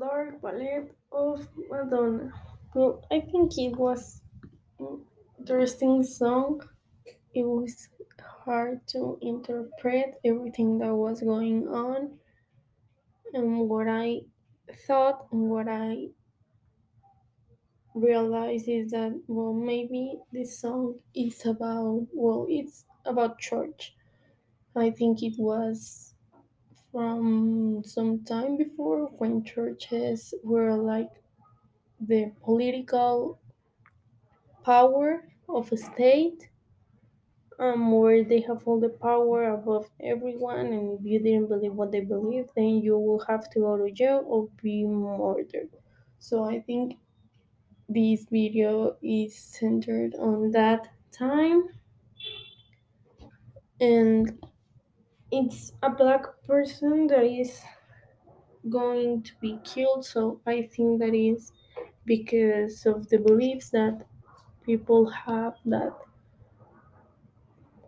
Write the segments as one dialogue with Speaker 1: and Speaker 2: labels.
Speaker 1: Dark Ballet of Madonna. Well, I think it was interesting song. It was hard to interpret everything that was going on and what I thought and what I realized is that well maybe this song is about well it's about church. I think it was from some time before when churches were like the political power of a state um, where they have all the power above everyone and if you didn't believe what they believe then you will have to go to jail or be murdered. So i think this video is centered on that time. And it's a black person that is going to be killed so i think that is because of the beliefs that people have that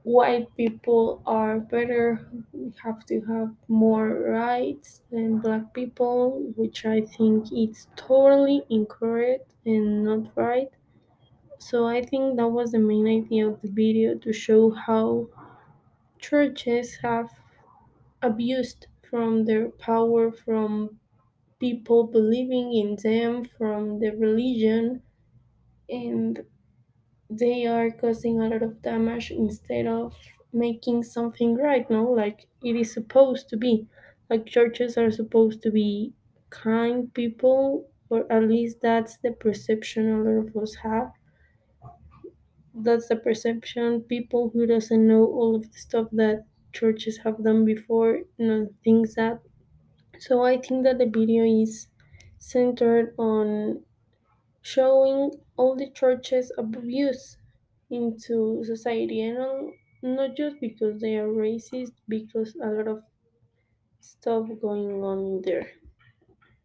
Speaker 1: white people are better. We have to have more rights than black people which i think it's totally incorrect and not right. So i think that was the main idea of the video to show how churches have abused from their power from people believing in them from the religion and they are causing a lot of damage instead of making something right no? Like it is supposed to be. Like churches are supposed to be kind people or at least that's the perception a lot of us have that's the perception. People who doesn't know all of the stuff that churches have done before you know things that. So i think that the video is centered on showing all the churches abuse into society and not, not just because they are racist because a lot of stuff going on there